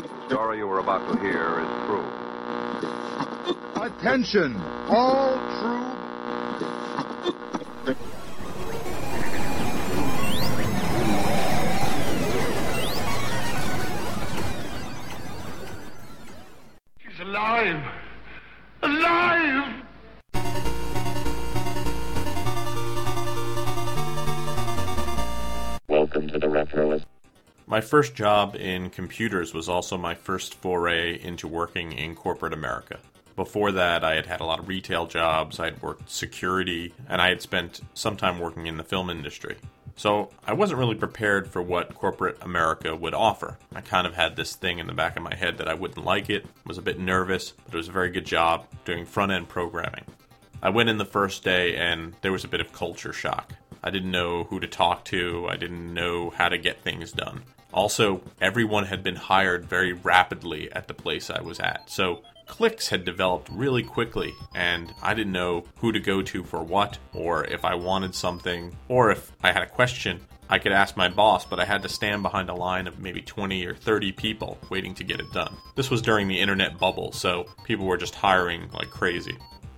The story you were about to hear is true. Attention, all true. First job in computers was also my first foray into working in corporate America. Before that, I had had a lot of retail jobs, I had worked security, and I had spent some time working in the film industry. So I wasn't really prepared for what corporate America would offer. I kind of had this thing in the back of my head that I wouldn't like it, was a bit nervous, but it was a very good job doing front end programming. I went in the first day and there was a bit of culture shock. I didn't know who to talk to, I didn't know how to get things done. Also, everyone had been hired very rapidly at the place I was at, so clicks had developed really quickly, and I didn't know who to go to for what, or if I wanted something, or if I had a question. I could ask my boss, but I had to stand behind a line of maybe 20 or 30 people waiting to get it done. This was during the internet bubble, so people were just hiring like crazy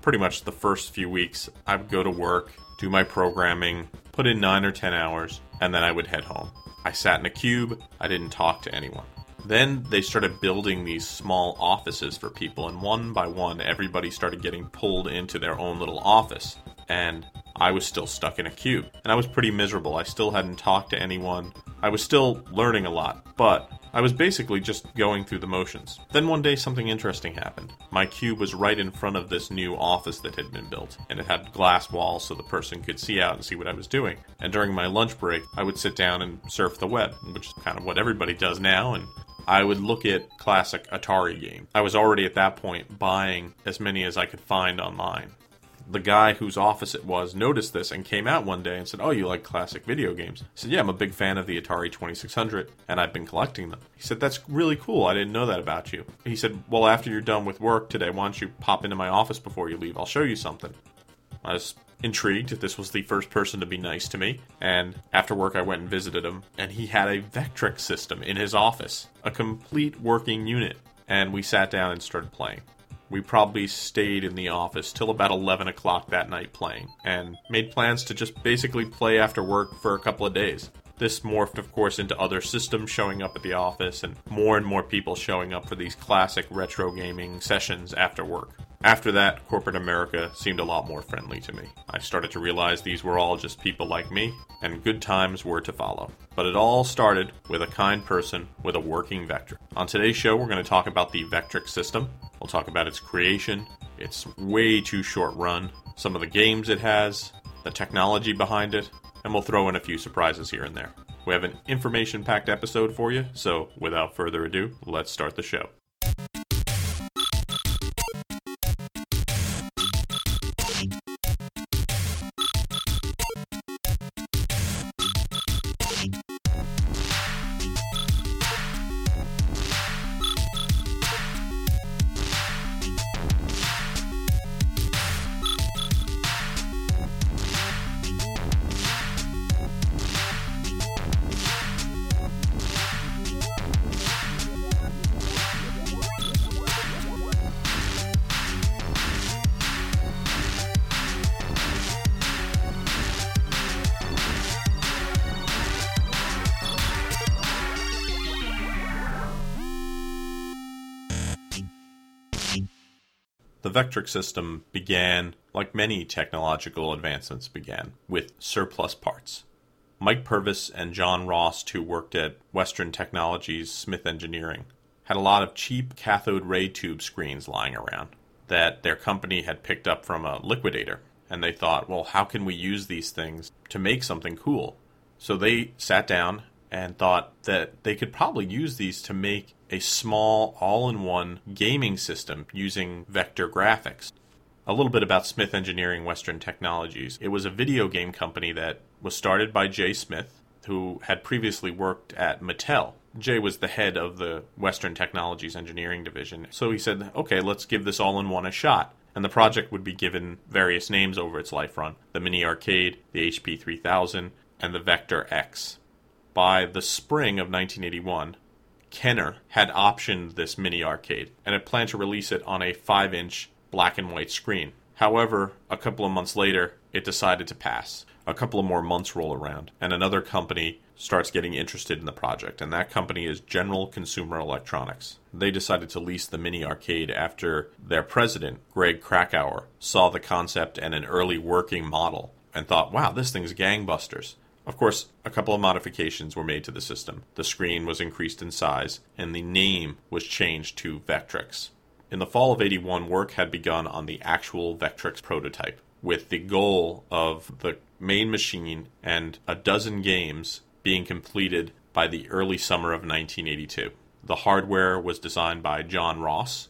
pretty much the first few weeks, I would go to work, do my programming, put in nine or ten hours, and then I would head home. I sat in a cube, I didn't talk to anyone. Then they started building these small offices for people, and one by one, everybody started getting pulled into their own little office. And I was still stuck in a cube. And I was pretty miserable. I still hadn't talked to anyone. I was still learning a lot, but I was basically just going through the motions. Then one day something interesting happened. My cube was right in front of this new office that had been built, and it had glass walls so the person could see out and see what I was doing. And during my lunch break, I would sit down and surf the web, which is kind of what everybody does now, and I would look at classic Atari games. I was already at that point buying as many as I could find online the guy whose office it was noticed this and came out one day and said, Oh, you like classic video games? I said, Yeah, I'm a big fan of the Atari 2600 and I've been collecting them. He said, That's really cool. I didn't know that about you. He said, Well, after you're done with work today, why don't you pop into my office before you leave? I'll show you something. I was intrigued. This was the first person to be nice to me. And after work, I went and visited him, and he had a Vectrex system in his office, a complete working unit. And we sat down and started playing we probably stayed in the office till about 11 o'clock that night playing, and made plans to just basically play after work for a couple of days. This morphed, of course, into other systems showing up at the office, and more and more people showing up for these classic retro gaming sessions after work. After that, corporate America seemed a lot more friendly to me. I started to realize these were all just people like me, and good times were to follow. But it all started with a kind person with a working Vector. On today's show, we're going to talk about the Vectrex system. We'll talk about its creation, its way too short run, some of the games it has, the technology behind it, and we'll throw in a few surprises here and there. We have an information packed episode for you, so without further ado, let's start the show. The Vectrex system began, like many technological advancements began, with surplus parts. Mike Purvis and John Ross, who worked at Western Technologies Smith Engineering, had a lot of cheap cathode ray tube screens lying around that their company had picked up from a liquidator. And they thought, well, how can we use these things to make something cool? So they sat down and thought that they could probably use these to make a small all in one gaming system using vector graphics. A little bit about Smith Engineering Western Technologies. It was a video game company that was started by Jay Smith, who had previously worked at Mattel. Jay was the head of the Western Technologies Engineering Division. So he said, okay, let's give this all in one a shot. And the project would be given various names over its life run the Mini Arcade, the HP 3000, and the Vector X. by the spring of 1981, Kenner had optioned this mini arcade and had planned to release it on a 5 inch black and white screen. However, a couple of months later, it decided to pass. A couple of more months roll around, and another company starts getting interested in the project, and that company is General Consumer Electronics. They decided to lease the mini arcade after their president, Greg Krakauer, saw the concept and an early working model and thought, wow, this thing's gangbusters. Of course, a couple of modifications were made to the system. The screen was increased in size, and the name was changed to Vectrex. In the fall of 81, work had begun on the actual Vectrex prototype, with the goal of the main machine and a dozen games being completed by the early summer of 1982. The hardware was designed by John Ross.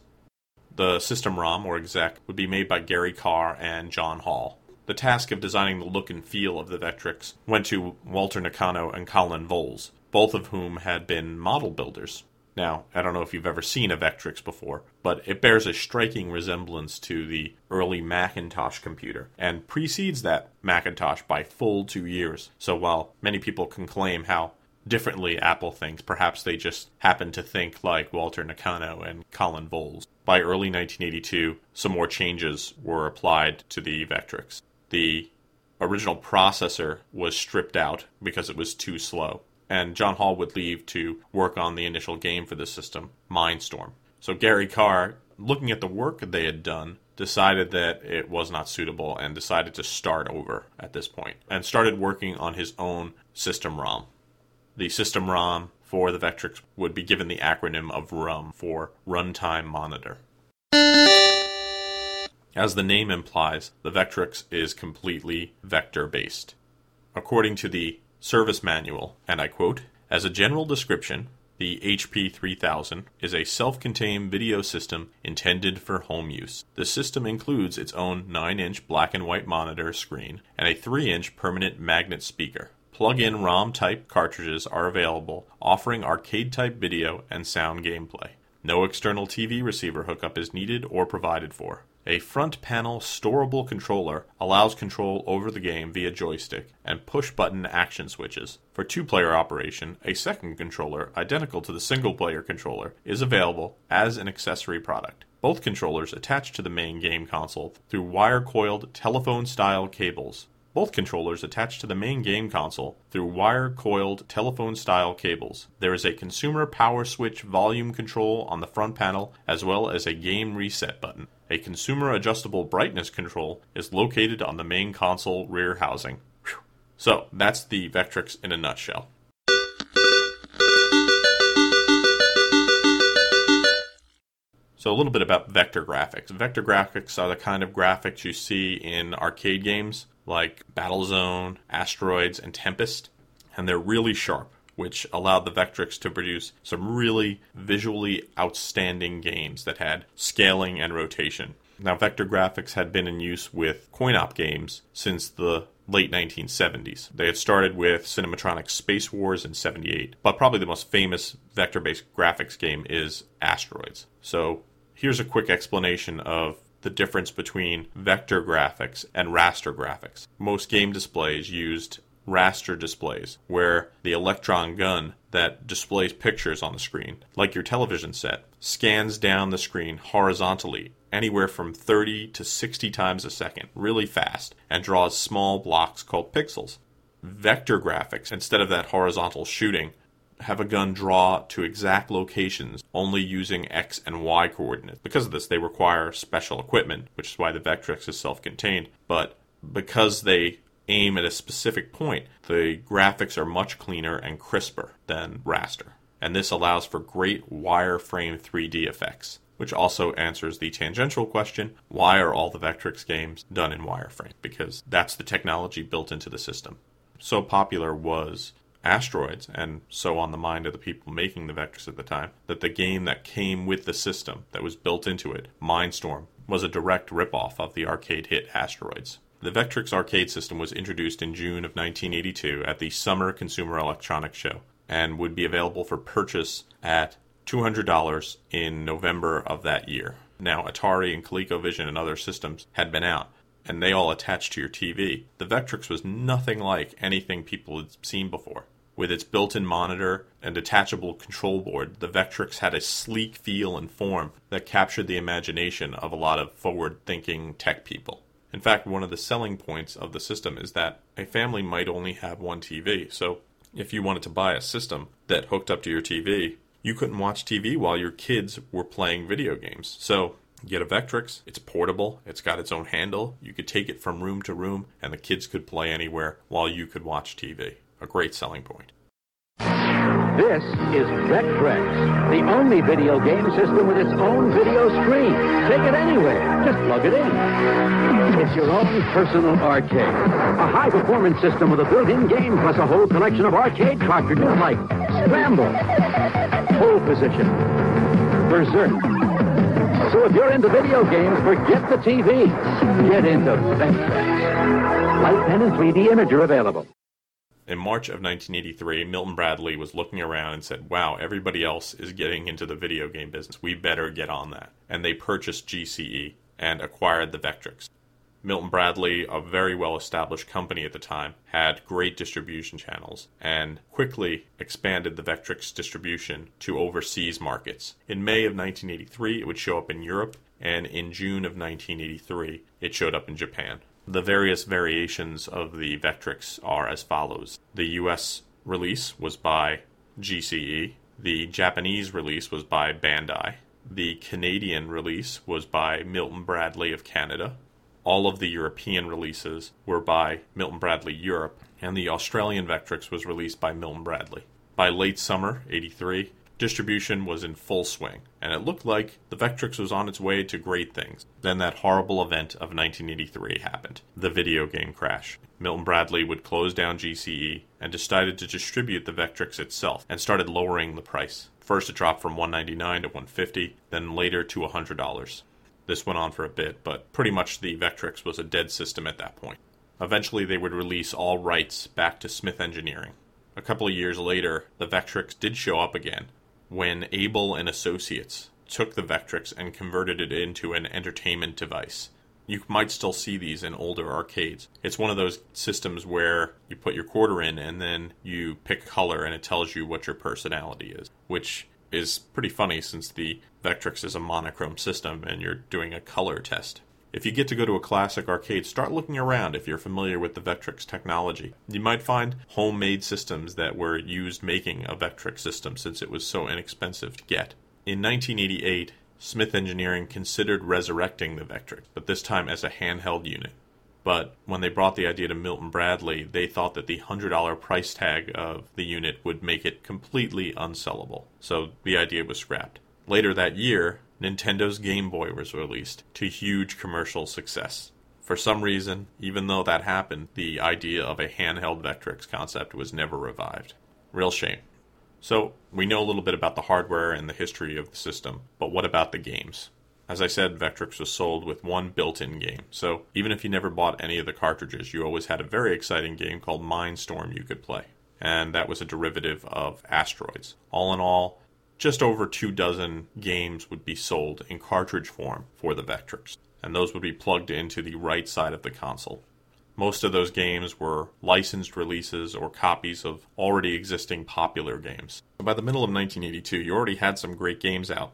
The system ROM or exec would be made by Gary Carr and John Hall. The task of designing the look and feel of the Vectrex went to Walter Nakano and Colin Voles, both of whom had been model builders. Now, I don't know if you've ever seen a Vectrex before, but it bears a striking resemblance to the early Macintosh computer and precedes that Macintosh by full two years. So while many people can claim how differently Apple thinks, perhaps they just happen to think like Walter Nakano and Colin Voles. By early 1982, some more changes were applied to the Vectrex. The original processor was stripped out because it was too slow and John Hall would leave to work on the initial game for the system, Mine Storm. So Gary Carr, looking at the work they had done, decided that it was not suitable and decided to start over at this point and started working on his own system ROM. The system ROM for the Vectrex would be given the acronym of RUM for Runtime Monitor. As the name implies, the Vectrex is completely vector based. According to the service manual, and I quote As a general description, the HP 3000 is a self contained video system intended for home use. The system includes its own 9 inch black and white monitor screen and a 3 inch permanent magnet speaker. Plug in ROM type cartridges are available, offering arcade type video and sound gameplay. No external TV receiver hookup is needed or provided for. A front panel storable controller allows control over the game via joystick and push button action switches. For two player operation, a second controller, identical to the single player controller, is available as an accessory product. Both controllers attach to the main game console through wire coiled telephone style cables. Both controllers attach to the main game console through wire coiled telephone style cables. There is a consumer power switch volume control on the front panel as well as a game reset button. A consumer adjustable brightness control is located on the main console rear housing. Whew. So, that's the Vectrex in a nutshell. So, a little bit about vector graphics. Vector graphics are the kind of graphics you see in arcade games like Battlezone, Asteroids, and Tempest, and they're really sharp which allowed the Vectrex to produce some really visually outstanding games that had scaling and rotation. Now, vector graphics had been in use with coin op games since the late 1970s. They had started with Cinematronic Space Wars in 78, but probably the most famous vector based graphics game is Asteroids. So, here's a quick explanation of the difference between vector graphics and raster graphics. Most game displays used raster displays, where the electron gun that displays pictures on the screen, like your television set, scans down the screen horizontally anywhere from 30 to 60 times a second, really fast, and draws small blocks called pixels. Vector graphics, instead of that horizontal shooting, have a gun draw to exact locations only using X and Y coordinates. Because of this, they require special equipment, which is why the Vectrex is self contained. But because they aim at a specific point, the graphics are much cleaner and crisper than raster. And this allows for great wireframe 3D effects, which also answers the tangential question why are all the Vectrex games done in wireframe? Because that's the technology built into the system. So popular was Asteroids, and so on the mind of the people making the Vectrex at the time, that the game that came with the system that was built into it, Mine Storm, was a direct ripoff of the arcade hit Asteroids. The Vectrex arcade system was introduced in June of 1982 at the Summer Consumer Electronics Show and would be available for purchase at $200 in November of that year. Now, Atari and ColecoVision and other systems had been out, and they all attached to your TV. The Vectrex was nothing like anything people had seen before. With its built in monitor and detachable control board, the Vectrex had a sleek feel and form that captured the imagination of a lot of forward thinking tech people. In fact, one of the selling points of the system is that a family might only have one TV. So, if you wanted to buy a system that hooked up to your TV, you couldn't watch TV while your kids were playing video games. So, get a Vectrex, it's portable, it's got its own handle, you could take it from room to room, and the kids could play anywhere while you could watch TV a great selling point. This is Vectrex, the only video game system with its own video screen. Take it anywhere. Just plug it in. It's your own personal arcade. A high-performance system with a built-in game plus a whole collection of arcade cartridges like Scramble, Pole Position, Berserk. So if you're into video games, forget the TV. Get into Vectrex. Light pen and 3D imager available. In March of 1983, Milton Bradley was looking around and said, Wow, everybody else is getting into the video game business. We better get on that. And they purchased GCE and acquired the Vectrex. Milton Bradley, a very well established company at the time, had great distribution channels and quickly expanded the Vectrex distribution to overseas markets. In May of 1983, it would show up in Europe, and in June of 1983, it showed up in Japan. The various variations of the Vectrex are as follows. The US release was by GCE, the Japanese release was by Bandai, the Canadian release was by Milton Bradley of Canada, all of the European releases were by Milton Bradley Europe, and the Australian Vectrex was released by Milton Bradley. By late summer, 83, distribution was in full swing, and it looked like the Vectrex was on its way to great things. Then that horrible event of 1983 happened the video game crash. Milton Bradley would close down GCE and decided to distribute the Vectrex itself and started lowering the price. First, it dropped from 199 to 150, then later to $100. This went on for a bit, but pretty much the Vectrex was a dead system at that point. Eventually, they would release all rights back to Smith Engineering. A couple of years later, the Vectrex did show up again, when Abel and Associates took the Vectrex and converted it into an entertainment device. You might still see these in older arcades. It's one of those systems where you put your quarter in and then you pick color and it tells you what your personality is, which is pretty funny since the Vectrex is a monochrome system and you're doing a color test. If you get to go to a classic arcade, start looking around if you're familiar with the Vectrex technology. You might find homemade systems that were used making a Vectrex system since it was so inexpensive to get. In 1988, Smith Engineering considered resurrecting the Vectrex, but this time as a handheld unit. But when they brought the idea to Milton Bradley, they thought that the $100 price tag of the unit would make it completely unsellable. So the idea was scrapped. Later that year, Nintendo's Game Boy was released to huge commercial success. For some reason, even though that happened, the idea of a handheld Vectrex concept was never revived. Real shame. So, we know a little bit about the hardware and the history of the system, but what about the games? As I said, Vectrex was sold with one built in game, so even if you never bought any of the cartridges, you always had a very exciting game called Mine Storm you could play. And that was a derivative of Asteroids. All in all, just over two dozen games would be sold in cartridge form for the Vectrex, and those would be plugged into the right side of the console. Most of those games were licensed releases or copies of already existing popular games. By the middle of 1982, you already had some great games out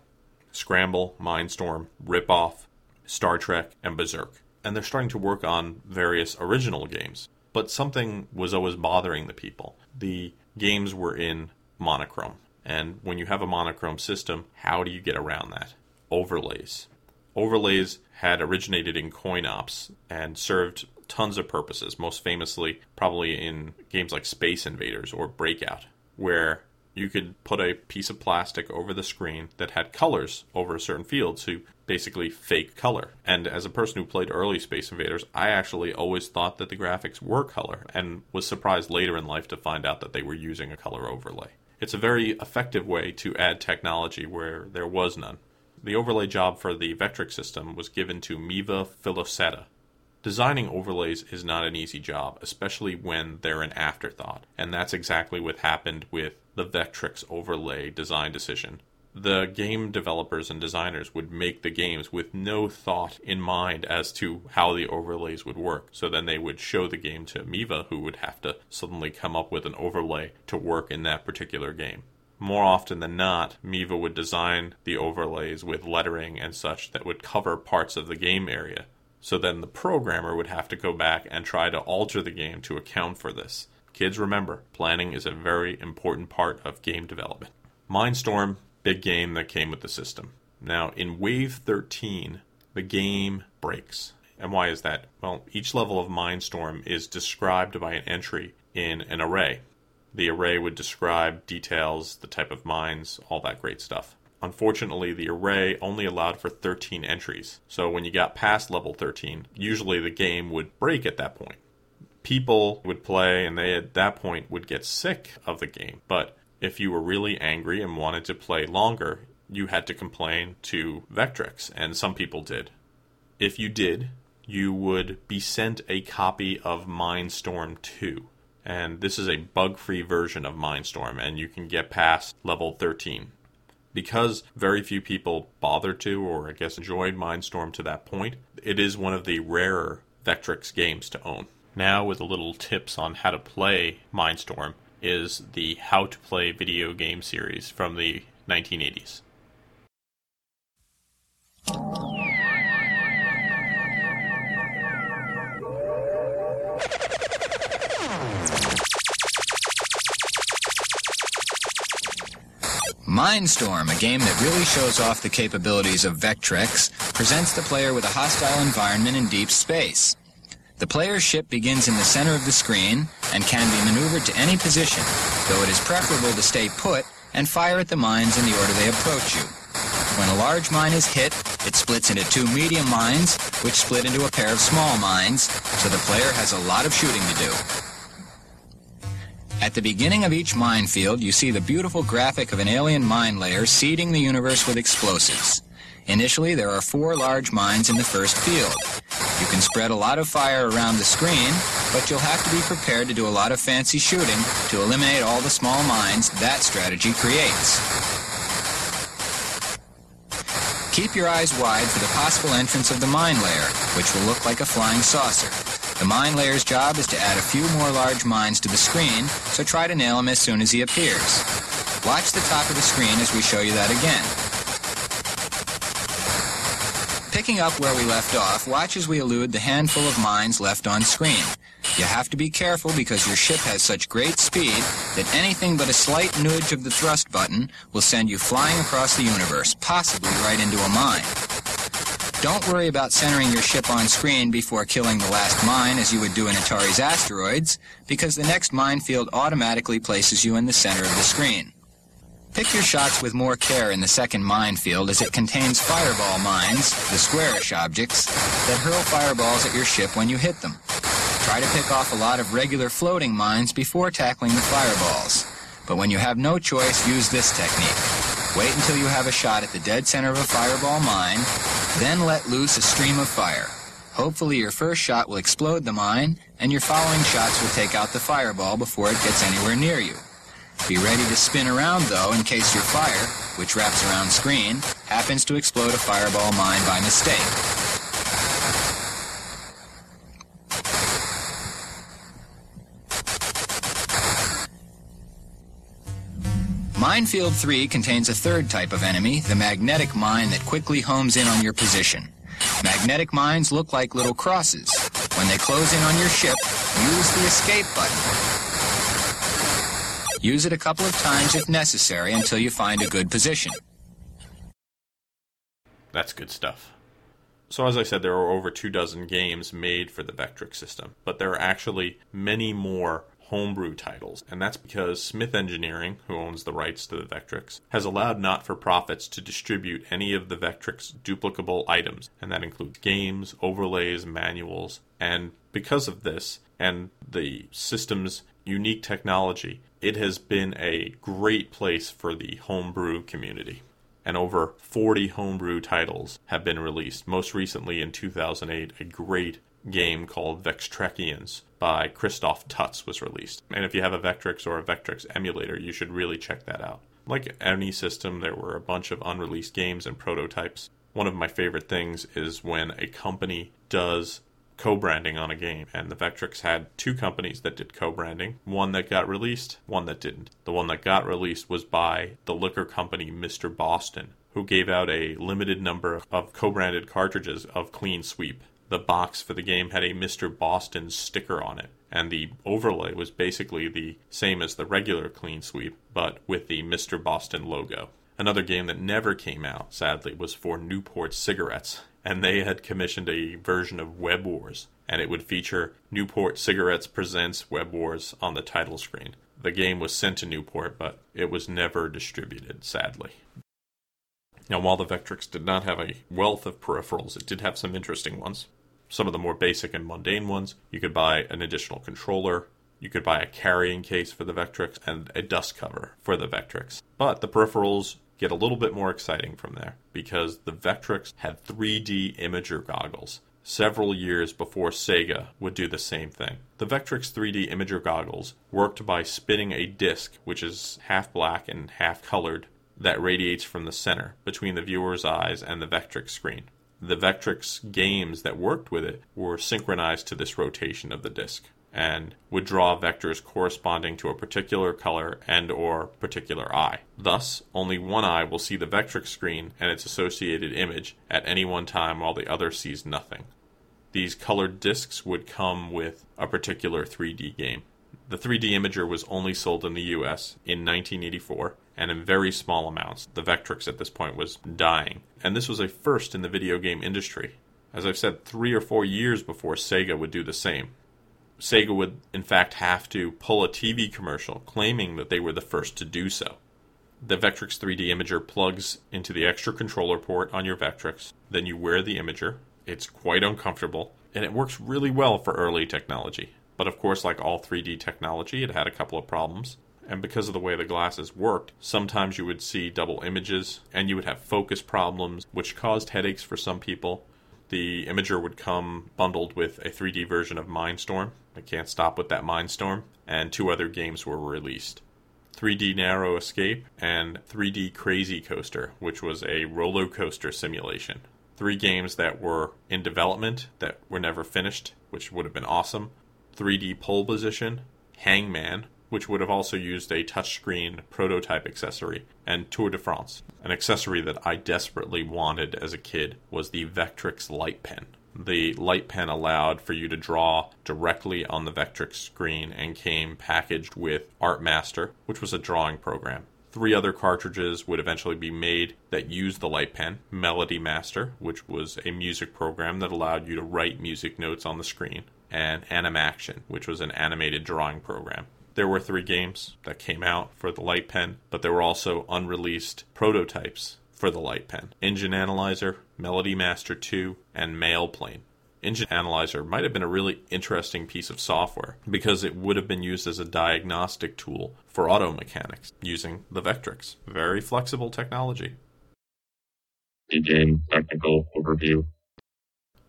Scramble, Mine Storm, Rip Off, Star Trek, and Berserk. And they're starting to work on various original games. But something was always bothering the people. The games were in monochrome. And when you have a monochrome system, how do you get around that? Overlays. Overlays had originated in coin ops and served tons of purposes, most famously, probably in games like Space Invaders or Breakout, where you could put a piece of plastic over the screen that had colors over a certain field to basically fake color. And as a person who played early Space Invaders, I actually always thought that the graphics were color and was surprised later in life to find out that they were using a color overlay. It's a very effective way to add technology where there was none. The overlay job for the Vectrex system was given to Miva Filosetta. Designing overlays is not an easy job, especially when they're an afterthought, and that's exactly what happened with the Vectrex overlay design decision. The game developers and designers would make the games with no thought in mind as to how the overlays would work. So then they would show the game to Miva, who would have to suddenly come up with an overlay to work in that particular game. More often than not, Miva would design the overlays with lettering and such that would cover parts of the game area. So then the programmer would have to go back and try to alter the game to account for this. Kids, remember, planning is a very important part of game development. Mine Storm big game that came with the system. Now, in Wave 13, the game breaks. And why is that? Well, each level of Mine Storm is described by an entry in an array. The array would describe details, the type of mines, all that great stuff. Unfortunately, the array only allowed for 13 entries. So when you got past level 13, usually the game would break at that point. People would play and they at that point would get sick of the game. But if you were really angry and wanted to play longer, you had to complain to Vectrex, and some people did. If you did, you would be sent a copy of Mine Storm 2. And this is a bug free version of Mine Storm, and you can get past level 13. Because very few people bothered to, or I guess enjoyed Mine Storm to that point, it is one of the rarer Vectrex games to own. Now, with a little tips on how to play Mine Storm, is the How to Play video game series from the 1980s. Mine Storm, a game that really shows off the capabilities of Vectrex, presents the player with a hostile environment in deep space. The player's ship begins in the center of the screen and can be maneuvered to any position, though it is preferable to stay put and fire at the mines in the order they approach you. When a large mine is hit, it splits into two medium mines, which split into a pair of small mines, so the player has a lot of shooting to do. At the beginning of each minefield, you see the beautiful graphic of an alien mine layer seeding the universe with explosives. Initially, there are four large mines in the first field. You can spread a lot of fire around the screen, but you'll have to be prepared to do a lot of fancy shooting to eliminate all the small mines that strategy creates. Keep your eyes wide for the possible entrance of the mine layer, which will look like a flying saucer. The mine layer's job is to add a few more large mines to the screen, so try to nail him as soon as he appears. Watch the top of the screen as we show you that again. Picking up where we left off, watch as we elude the handful of mines left on screen. You have to be careful because your ship has such great speed that anything but a slight nudge of the thrust button will send you flying across the universe, possibly right into a mine. Don't worry about centering your ship on screen before killing the last mine as you would do in Atari's Asteroids, because the next minefield automatically places you in the center of the screen. Pick your shots with more care in the second minefield as it contains fireball mines, the squarish objects, that hurl fireballs at your ship when you hit them. Try to pick off a lot of regular floating mines before tackling the fireballs. But when you have no choice, use this technique. Wait until you have a shot at the dead center of a fireball mine, then let loose a stream of fire. Hopefully your first shot will explode the mine, and your following shots will take out the fireball before it gets anywhere near you. Be ready to spin around, though, in case your fire, which wraps around screen, happens to explode a fireball mine by mistake. Minefield 3 contains a third type of enemy, the magnetic mine that quickly homes in on your position. Magnetic mines look like little crosses. When they close in on your ship, use the escape button. Use it a couple of times if necessary until you find a good position. That's good stuff. So, as I said, there are over two dozen games made for the Vectrex system, but there are actually many more homebrew titles, and that's because Smith Engineering, who owns the rights to the Vectrex, has allowed not for profits to distribute any of the Vectrex duplicable items, and that includes games, overlays, manuals, and because of this, and the system's unique technology, it has been a great place for the homebrew community. And over 40 homebrew titles have been released. Most recently in 2008, a great game called Vextrekians by Christoph Tutz was released. And if you have a Vectrex or a Vectrex emulator, you should really check that out. Like any system, there were a bunch of unreleased games and prototypes. One of my favorite things is when a company does co-branding on a game and the Vectrex had two companies that did co-branding one that got released one that didn't the one that got released was by the liquor company Mr. Boston who gave out a limited number of co-branded cartridges of clean sweep the box for the game had a Mr. Boston sticker on it and the overlay was basically the same as the regular clean sweep but with the Mr. Boston logo Another game that never came out, sadly, was for Newport Cigarettes, and they had commissioned a version of Web Wars, and it would feature Newport Cigarettes Presents Web Wars on the title screen. The game was sent to Newport, but it was never distributed, sadly. Now, while the Vectrex did not have a wealth of peripherals, it did have some interesting ones. Some of the more basic and mundane ones, you could buy an additional controller, you could buy a carrying case for the Vectrex, and a dust cover for the Vectrex. But the peripherals get a little bit more exciting from there because the Vectrex had 3D imager goggles several years before Sega would do the same thing. The Vectrex 3D imager goggles worked by spinning a disc, which is half black and half colored, that radiates from the center between the viewer's eyes and the Vectrex screen. The Vectrex games that worked with it were synchronized to this rotation of the disc and would draw vectors corresponding to a particular color and or particular eye. Thus, only one eye will see the Vectrex screen and its associated image at any one time while the other sees nothing. These colored discs would come with a particular 3D game. The 3D imager was only sold in the US in 1984 and in very small amounts. The Vectrex at this point was dying, and this was a first in the video game industry. As I've said, three or four years before Sega would do the same. Sega would, in fact, have to pull a TV commercial claiming that they were the first to do so. The Vectrex 3D imager plugs into the extra controller port on your Vectrex. Then you wear the imager. It's quite uncomfortable, and it works really well for early technology. But of course, like all 3D technology, it had a couple of problems. And because of the way the glasses worked, sometimes you would see double images, and you would have focus problems, which caused headaches for some people. The imager would come bundled with a 3D version of Mine Storm, I can't stop with that Mine Storm, and two other games were released. 3D Narrow Escape and 3D Crazy Coaster, which was a roller coaster simulation. Three games that were in development that were never finished, which would have been awesome. 3D Pole Position, Hangman, which would have also used a touchscreen prototype accessory, and Tour de France. An accessory that I desperately wanted as a kid was the Vectrex Light Pen, the light pen allowed for you to draw directly on the Vectrex screen and came packaged with ArtMaster, which was a drawing program. Three other cartridges would eventually be made that used the light pen Melody Master, which was a music program that allowed you to write music notes on the screen, and Animaction, which was an animated drawing program. There were three games that came out for the light pen, but there were also unreleased prototypes for the light pen Engine Analyzer, Melody Master 2, and Mailplane. Engine Analyzer might have been a really interesting piece of software because it would have been used as a diagnostic tool for auto mechanics using the Vectrex. Very flexible technology. Begin technical overview.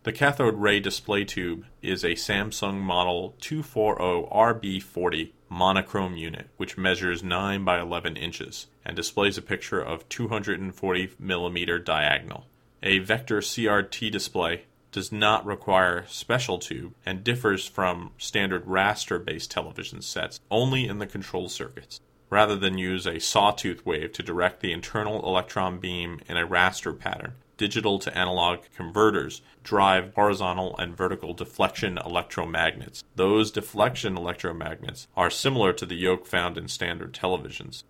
The cathode ray display tube is a Samsung Model 240RB40 monochrome unit, which measures 9 by 11 inches and displays a picture of 240 millimeter diagonal. A vector CRT display does not require special tube and differs from standard raster based television sets only in the control circuits. Rather than use a sawtooth wave to direct the internal electron beam in a raster pattern, digital to analog converters drive horizontal and vertical deflection electromagnets. Those deflection electromagnets are similar to the yoke found in standard televisions.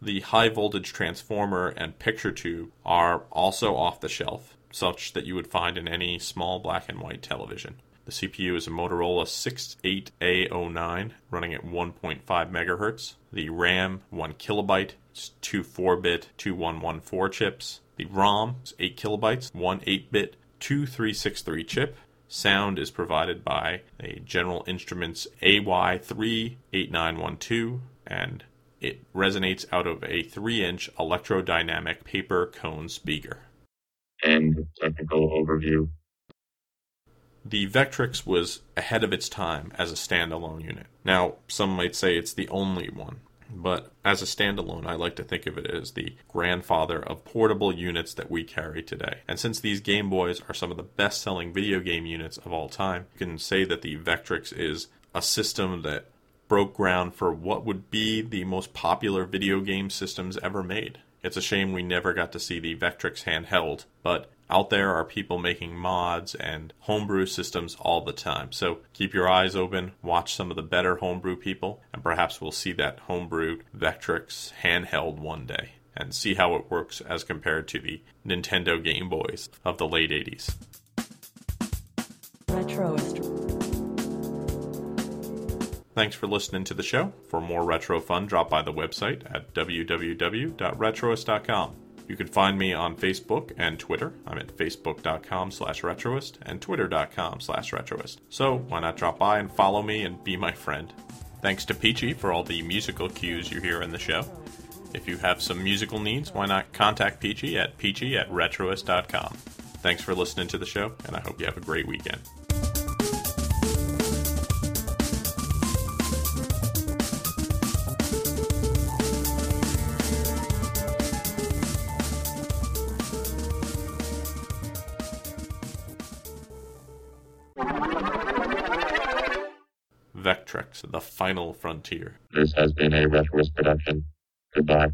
The high voltage transformer and picture tube are also off the shelf, such that you would find in any small black and white television. The CPU is a Motorola 68A09 running at 1.5 megahertz. The RAM 1 kilobyte, two 4-bit 2114 chips. The ROM is 8 kilobytes, one 8-bit 2363 chip. Sound is provided by a General Instruments AY38912 and it resonates out of a 3 inch electrodynamic paper cone speaker. And technical overview. The Vectrex was ahead of its time as a standalone unit. Now, some might say it's the only one. But as a standalone, I like to think of it as the grandfather of portable units that we carry today. And since these Game Boys are some of the best selling video game units of all time, you can say that the Vectrex is a system that broke ground for what would be the most popular video game systems ever made. It's a shame we never got to see the Vectrex handheld, but out there are people making mods and homebrew systems all the time. So keep your eyes open, watch some of the better homebrew people, and perhaps we'll see that homebrew Vectrex handheld one day and see how it works as compared to the Nintendo Game Boys of the late 80s. Retroist. Thanks for listening to the show. For more retro fun, drop by the website at www.retroist.com. You can find me on Facebook and Twitter. I'm at facebook.com slash retroist and twitter.com slash retroist. So why not drop by and follow me and be my friend? Thanks to Peachy for all the musical cues you hear in the show. If you have some musical needs, why not contact Peachy at peachy at retroist.com. Thanks for listening to the show, and I hope you have a great weekend. Final frontier. This has been a Retroist production. Goodbye.